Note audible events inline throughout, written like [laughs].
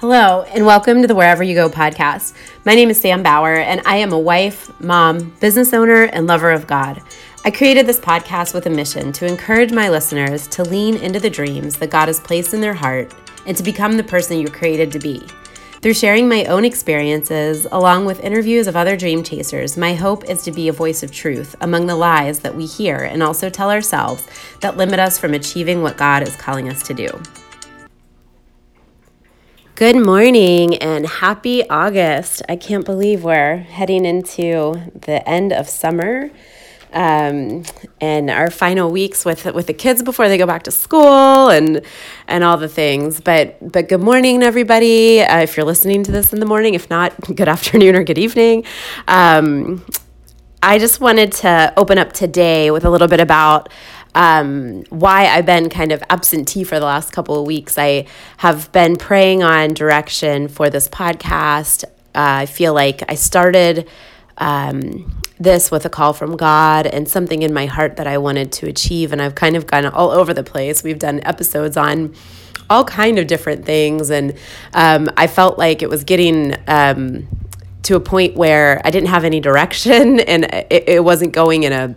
Hello, and welcome to the Wherever You Go podcast. My name is Sam Bauer, and I am a wife, mom, business owner, and lover of God. I created this podcast with a mission to encourage my listeners to lean into the dreams that God has placed in their heart and to become the person you're created to be. Through sharing my own experiences, along with interviews of other dream chasers, my hope is to be a voice of truth among the lies that we hear and also tell ourselves that limit us from achieving what God is calling us to do. Good morning and happy August. I can't believe we're heading into the end of summer um, and our final weeks with with the kids before they go back to school and and all the things. But but good morning, everybody. Uh, if you're listening to this in the morning, if not, [laughs] good afternoon or good evening. Um, I just wanted to open up today with a little bit about um, why I've been kind of absentee for the last couple of weeks. I have been praying on direction for this podcast. Uh, I feel like I started um, this with a call from God and something in my heart that I wanted to achieve, and I've kind of gone all over the place. We've done episodes on all kind of different things, and um, I felt like it was getting um, to a point where I didn't have any direction [laughs] and it, it wasn't going in a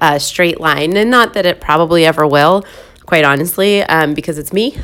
uh, straight line. And not that it probably ever will, quite honestly, um, because it's me.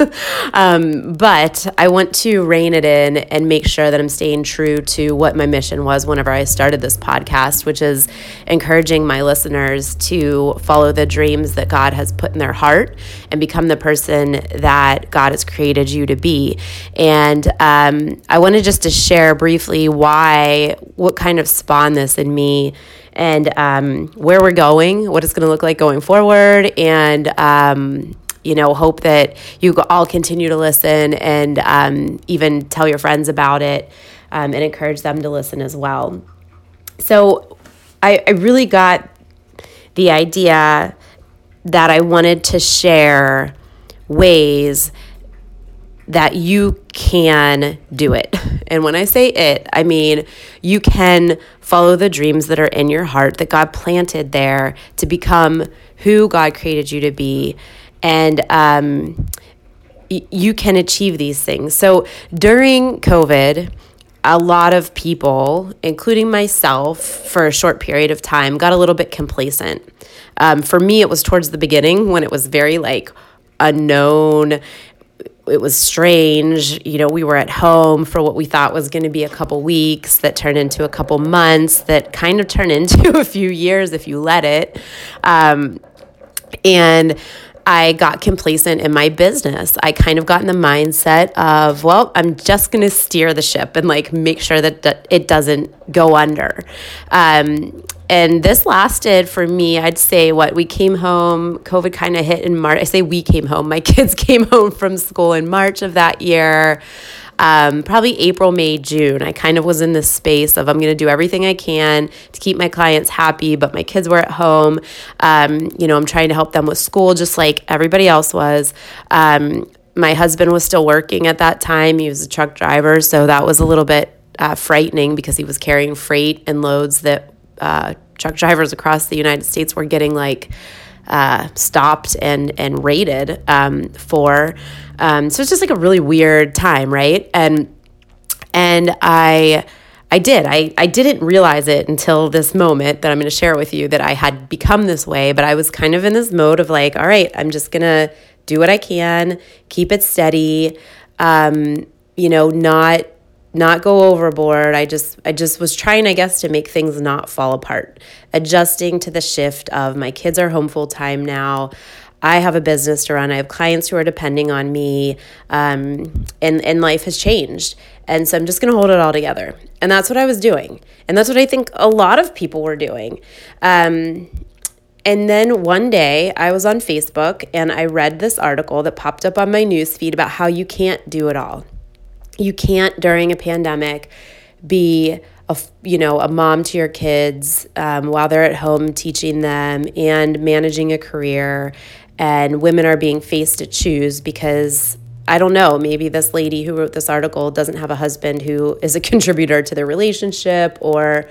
[laughs] um, but I want to rein it in and make sure that I'm staying true to what my mission was whenever I started this podcast, which is encouraging my listeners to follow the dreams that God has put in their heart and become the person that God has created you to be. And um, I wanted just to share briefly why, what kind of spawned this in me and um, where we're going, what it's going to look like going forward, and um, you know, hope that you all continue to listen and um, even tell your friends about it um, and encourage them to listen as well. So, I, I really got the idea that I wanted to share ways that you can do it. And when I say it, I mean you can follow the dreams that are in your heart that God planted there to become who God created you to be. And um, y- you can achieve these things. So during COVID, a lot of people, including myself, for a short period of time, got a little bit complacent. Um, for me, it was towards the beginning when it was very like unknown it was strange. You know, we were at home for what we thought was going to be a couple weeks that turned into a couple months that kind of turned [laughs] into a few years if you let it. Um, and I got complacent in my business. I kind of got in the mindset of, well, I'm just going to steer the ship and like make sure that, it doesn't go under. Um, and this lasted for me, I'd say what we came home, COVID kind of hit in March. I say we came home, my [laughs] kids came home from school in March of that year. Um, probably April, May, June. I kind of was in this space of I'm going to do everything I can to keep my clients happy, but my kids were at home. Um, you know, I'm trying to help them with school just like everybody else was. Um, my husband was still working at that time. He was a truck driver, so that was a little bit uh, frightening because he was carrying freight and loads that uh, truck drivers across the United States were getting like uh, stopped and and rated um, for. Um, so it's just like a really weird time, right? And and I. I did. I, I didn't realize it until this moment that I'm going to share with you that I had become this way, but I was kind of in this mode of like, all right, I'm just going to do what I can, keep it steady, um, you know, not not go overboard. I just I just was trying I guess to make things not fall apart. Adjusting to the shift of my kids are home full time now. I have a business to run. I have clients who are depending on me, um, and and life has changed. And so I'm just going to hold it all together. And that's what I was doing, and that's what I think a lot of people were doing. Um, and then one day I was on Facebook and I read this article that popped up on my newsfeed about how you can't do it all you can't during a pandemic be a you know a mom to your kids um, while they're at home teaching them and managing a career and women are being faced to choose because I don't know, maybe this lady who wrote this article doesn't have a husband who is a [laughs] contributor to their relationship or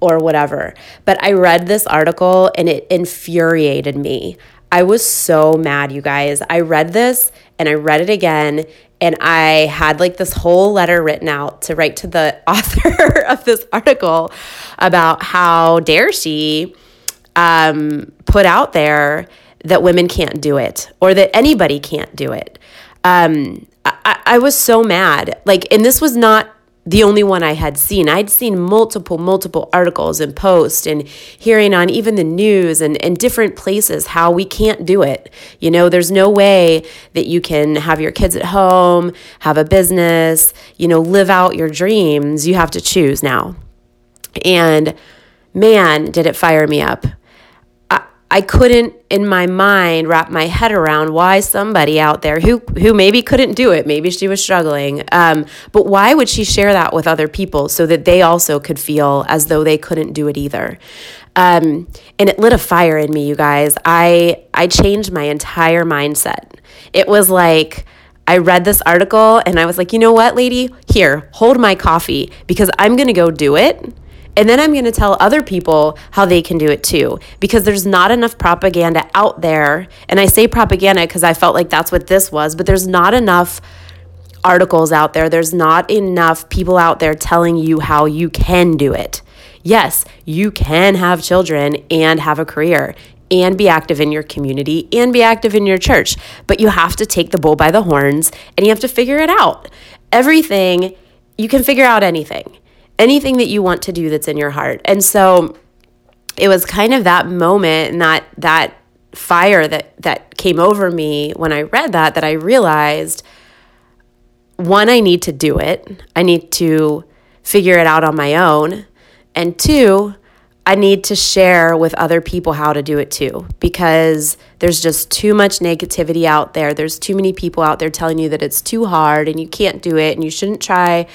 or whatever. But I read this article and it infuriated me. I was so mad, you guys. I read this and I read it again and I had like this whole letter written out to write to the [laughs] author of this article about how dare she um, put out there that women can't do it or that anybody can't do it. Um, I, I was so mad. Like, and this was not the only one I had seen. I'd seen multiple, multiple articles and posts and hearing on even the news and, and different places how we can't do it. You know, there's no way that you can have your kids at home, have a business, you know, live out your dreams. You have to choose now. And man, did it fire me up. I couldn't in my mind wrap my head around why somebody out there who who maybe couldn't do it, maybe she was struggling, um, but why would she share that with other people so that they also could feel as though they couldn't do it either? Um, and it lit a fire in me, you guys. I I changed my entire mindset. It was like. I read this article and I was like, you know what, lady? Here, hold my coffee because I'm going to go do it and then I'm going to tell other people how they can do it too, because there's not enough propaganda out there. And I say propaganda because I felt like that's what this was, but there's not enough articles out there. There's not enough people out there telling you how you can do it. Yes, you can have children and have a career and be active in your community and be active in your church, but you have to take the bull by the horns and you have to figure it out. Everything, you can figure out anything anything that you want to do that's in your heart. And so it was kind of that moment and that that fire that that came over me when I read that that I realized one I need to do it. I need to figure it out on my own. And two, I need to share with other people how to do it too because there's just too much negativity out there. There's too many people out there telling you that it's too hard and you can't do it and you shouldn't try,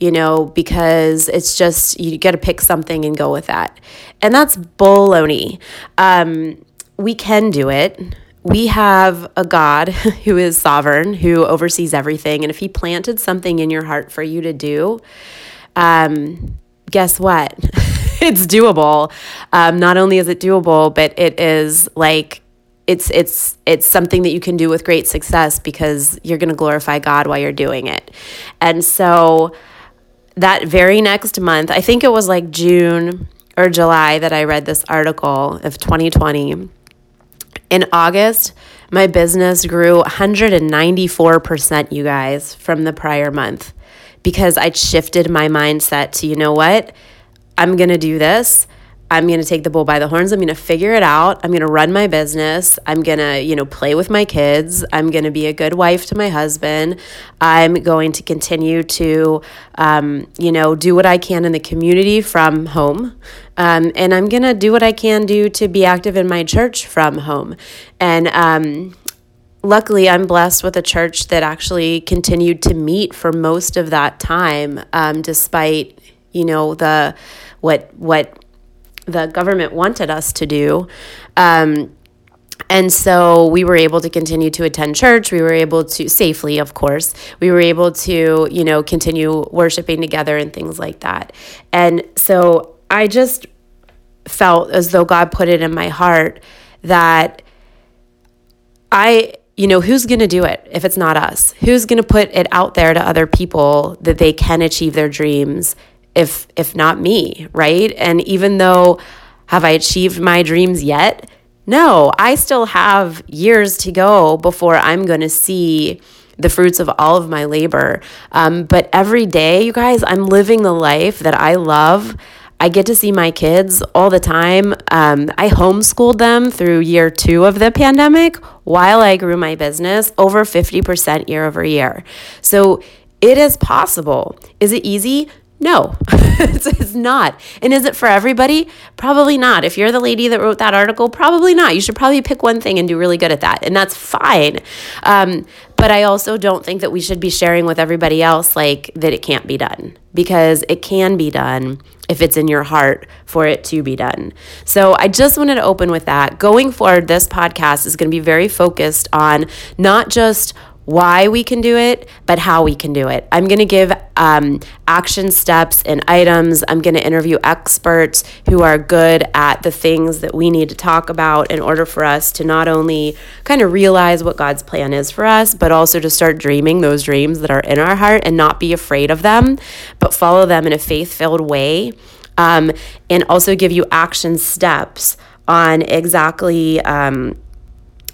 you know, because it's just, you got to pick something and go with that. And that's baloney. Um, we can do it. We have a God [laughs] who is sovereign, who oversees everything. And if He planted something in your heart for you to do, um, guess what? [laughs] it's doable. Um, not only is it doable, but it is like it's it's it's something that you can do with great success because you're going to glorify God while you're doing it. And so that very next month, I think it was like June or July that I read this article of 2020. In August, my business grew 194%, you guys, from the prior month because I'd shifted my mindset to, you know what? I'm going to do this. I'm going to take the bull by the horns. I'm going to figure it out. I'm going to run my business. I'm going to, you know, play with my kids. I'm going to be a good wife to my husband. I'm going to continue to, um, you know, do what I can in the community from home. Um, and I'm going to do what I can do to be active in my church from home. And, um, luckily i'm blessed with a church that actually continued to meet for most of that time um, despite you know the what what the government wanted us to do. Um, and so we were able to continue to attend church. We were able to safely, of course, we were able to, you know, continue worshiping together and things like that. And so I just felt as though God put it in my heart that I, you know, who's going to do it if it's not us? Who's going to put it out there to other people that they can achieve their dreams if if not me, right? And even though have I achieved my dreams yet? No, I still have years to go before I'm going to see the fruits of all of my labor. Um, but every day, you guys, I'm living the life that I love. I get to see my kids all the time. Um, I homeschooled them through year two of the pandemic while I grew my business over 50% year over year. So it is possible. Is it easy? No, [laughs] it's, not. And is it for everybody? Probably not. If you're the lady that wrote that article, probably not. You should probably pick one thing and do really good at that. And that's fine. Um, but I also don't think that we should be sharing with everybody else like that it can't be done because it can be done if it's in your heart for it to be done. So I just wanted to open with that. Going forward, this podcast is going to be very focused on not just why we can do it, but how we can do it. I'm going to give um, action steps and items. I'm going to interview experts who are good at the things that we need to talk about in order for us to not only kind of realize what God's plan is for us, but also to start dreaming those dreams that are in our heart and not be afraid of them, but follow them in a faith filled way. Um, and also give you action steps on exactly. Um,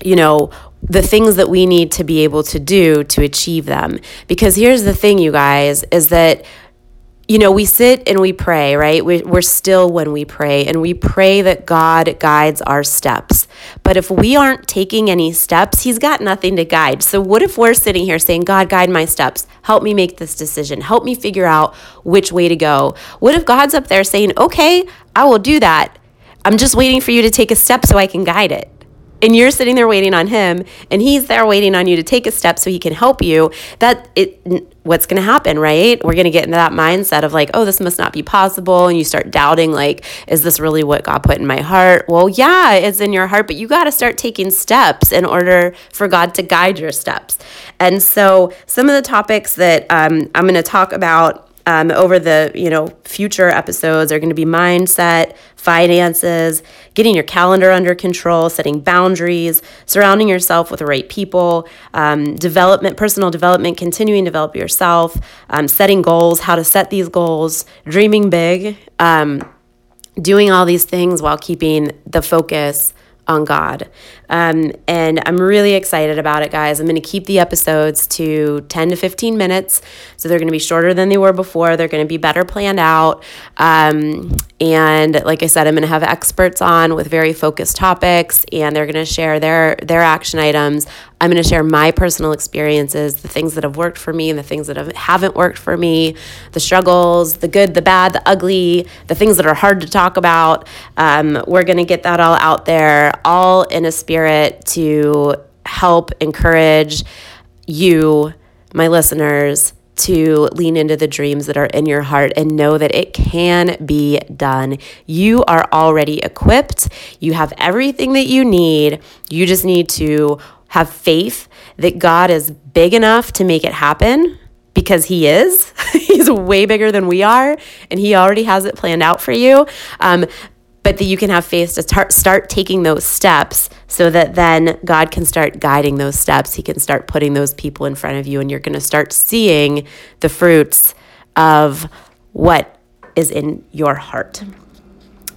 you know, the things that we need to be able to do to achieve them. Because here's the thing, you guys, is that you know, we sit and we pray, right? We, are still when we pray, and we pray that God guides our steps. But if we aren't taking any steps, He's got nothing to guide. So, what if we're sitting here saying, God, guide my steps? Help me make this decision. Help me figure out which way to go. What if God's up there saying, Okay, I will do that. I'm just waiting for you to take a step so I can guide it and you're sitting there waiting on him and he's there waiting on you to take a step so he can help you that it what's going to happen right? We're going to get into that mindset of like oh this must not be possible and you start doubting like is this really what god put in my heart? Well yeah it's in your heart but you got to start taking steps in order for god to guide your steps. And so some of the topics that um, i'm going to talk about um, over the you know future episodes are going to be mindset finances getting your calendar under control setting boundaries surrounding yourself with the right people um, development personal development continuing to develop yourself um, setting goals how to set these goals dreaming big um, doing all these things while keeping the focus on God. Um, and I'm really excited about it, guys. I'm going to keep the episodes to 10 to 15 minutes. So they're going to be shorter than they were before. They're going to be better planned out. Um, and like I said, I'm going to have experts on with very focused topics, and they're going to share their, their action items. I'm going to share my personal experiences, the things that have worked for me and the things that have, haven't worked for me, the struggles, the good, the bad, the ugly, the things that are hard to talk about. Um, we're going to get that all out there, all in a spirit to help encourage you, my listeners, to lean into the dreams that are in your heart and know that it can be done. You are already equipped. You have everything that you need. You just need to have faith that God is big enough to make it happen because He is. [laughs] He's way bigger than we are, and He already has it planned out for you. Um, but that you can have faith to start, start taking those steps so that then God can start guiding those steps. He can start putting those people in front of you, and you're going to start seeing the fruits of what is in your heart.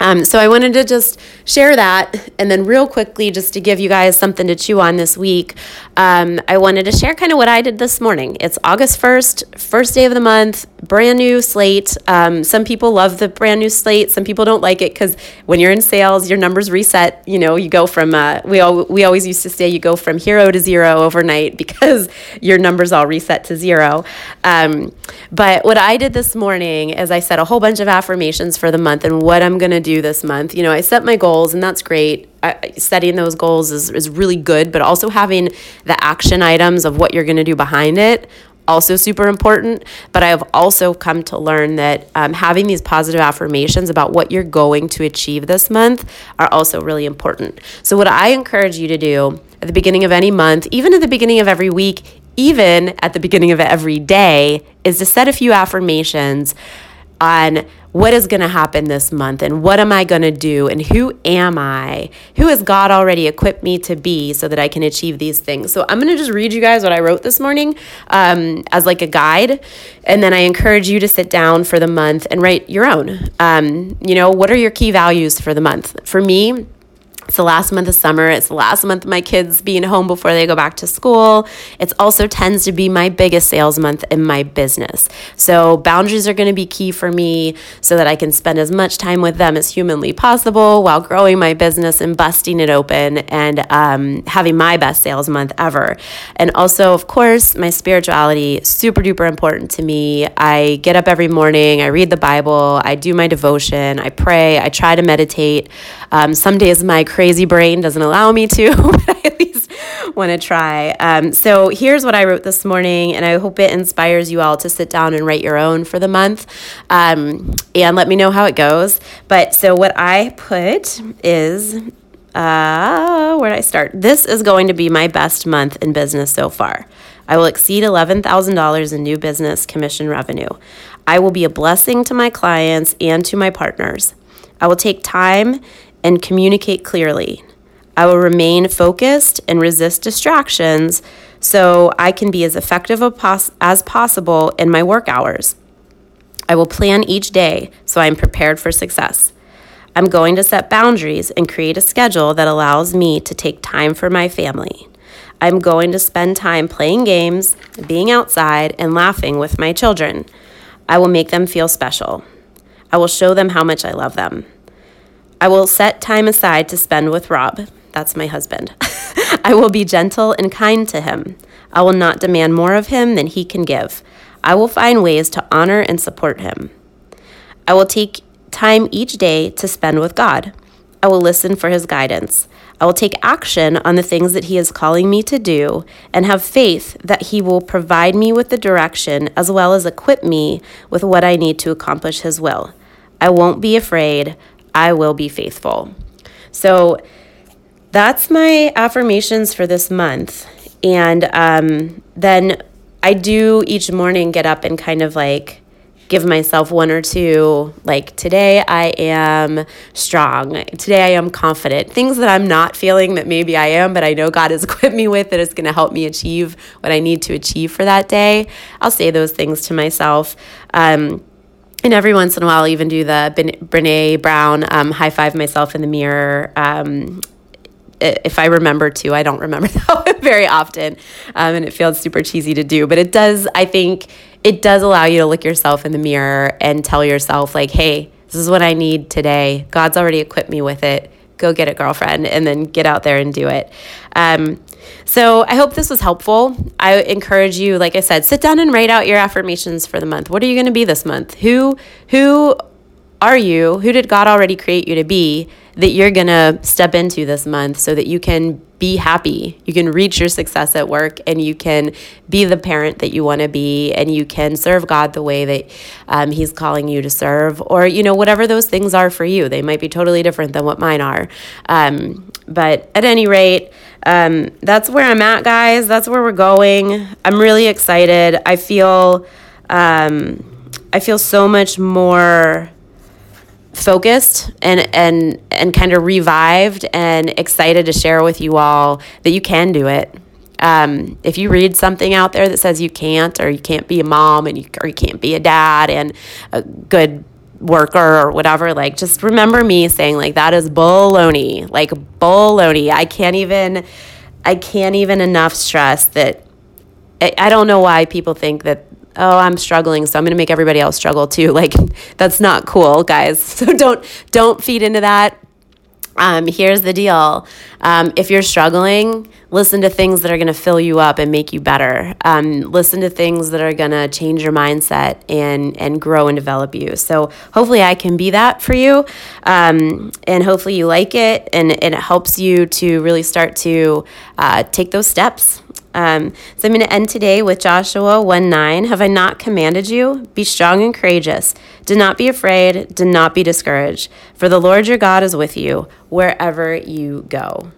Um, so I wanted to just share that. And then, real quickly, just to give you guys something to chew on this week, um, I wanted to share kind of what I did this morning. It's August 1st, first day of the month, brand new slate. Um, some people love the brand new slate. Some people don't like it because when you're in sales, your numbers reset. You know, you go from, uh, we, all, we always used to say you go from hero to zero overnight [laughs] because your numbers all reset to zero. Um, but what I did this morning is I set a whole bunch of affirmations for the month and what I'm going to do do this month. You know, I set my goals, and that's great. I, setting those goals is, is really good, but also having the action items of what you're going to do behind it also super important. But I have also come to learn that um, having these positive affirmations about what you're going to achieve this month are also really important. So, what I encourage you to do at the beginning of any month, even at the beginning of every week, even at the beginning of every day, is to set a few affirmations on what is going to happen this month and what am I going to do and who am I? Who has God already equipped me to be so that I can achieve these things? So I'm going to just read you guys what I wrote this morning um, as like a guide. And then I encourage you to sit down for the month and write your own. Um, you know, what are your key values for the month? For me, it's the last month of summer. It's the last month of my kids being home before they go back to school. It also tends to be my biggest sales month in my business. So, boundaries are going to be key for me so that I can spend as much time with them as humanly possible while growing my business and busting it open and um, having my best sales month ever. And also, of course, my spirituality, super duper important to me. I get up every morning, I read the Bible, I do my devotion, I pray, I try to meditate. Um, some days my crazy brain doesn't allow me to, [laughs] but I at least want to try. Um, so here's what I wrote this morning, and I hope it inspires you all to sit down and write your own for the month um, and let me know how it goes. But so what I put is uh, where did I start? This is going to be my best month in business so far. I will exceed $11,000 in new business commission revenue. I will be a blessing to my clients and to my partners. I will take time and communicate clearly. I will remain focused and resist distractions so I can be as effective as possible in my work hours. I will plan each day so I am prepared for success. I'm going to set boundaries and create a schedule that allows me to take time for my family. I'm going to spend time playing games, being outside, and laughing with my children. I will make them feel special. I will show them how much I love them. I will set time aside to spend with Rob. That's my husband. [laughs] I will be gentle and kind to him. I will not demand more of him than he can give. I will find ways to honor and support him. I will take time each day to spend with God. I will listen for his guidance. I will take action on the things that he is calling me to do and have faith that he will provide me with the direction as well as equip me with what I need to accomplish his will. I won't be afraid. I will be faithful. So that's my affirmations for this month. And um, then I do each morning get up and kind of like give myself one or two like today I am strong. Today I am confident. Things that I'm not feeling that maybe I am, but I know God has [laughs] equipped me with that is going to help me achieve what I need to achieve for that day. I'll say those things to myself. Um, and every once in a while, I'll even do the Brene Brown um, high five myself in the mirror. Um, if I remember to, I don't remember [laughs] that very often, um, and it feels super cheesy to do. But it does, I think, it does allow you to look yourself in the mirror and tell yourself, like, hey, this is what I need today. God's already equipped me with it. Go get it, girlfriend, and then get out there and do it. Um, so I hope this was helpful. I encourage you, like I said, sit down and write out your affirmations for the month. What are you going to be this month? Who who are you? Who did God already create you to be that you're going to step into this month so that you can be happy. You can reach your success at work and you can be the parent that you want to be and you can serve God the way that um, He's calling you to serve, or, you know, whatever those things are for you. They might be totally different than what mine are. Um, but at any rate, um, that's where I'm at, guys. That's where we're going. I'm really excited. I feel, um, I feel so much more focused and and and kind of revived and excited to share with you all that you can do it. Um, if you read something out there that says you can't or you can't be a mom and you or you can't be a dad and a good worker or whatever, like just remember me saying like that is baloney, like baloney. I can't even I can't even enough stress that I, I don't know why people think that oh i'm struggling so i'm going to make everybody else struggle too. [laughs] Like that's not cool guys. [laughs] So don't don't feed into that. Um, here's the deal. Um, if you're struggling listen to things that are going to fill you up and make you better. Um, listen to things that are going to change your mindset and and grow and develop you. So hopefully i can be that for you um, and hopefully you like it and, and it helps you to really start to uh, take those steps um, so I'm going to end today with Joshua 1 9. Have I not commanded you? Be strong and courageous. Do not be afraid. Do not be discouraged. For the Lord your God is with you wherever you go.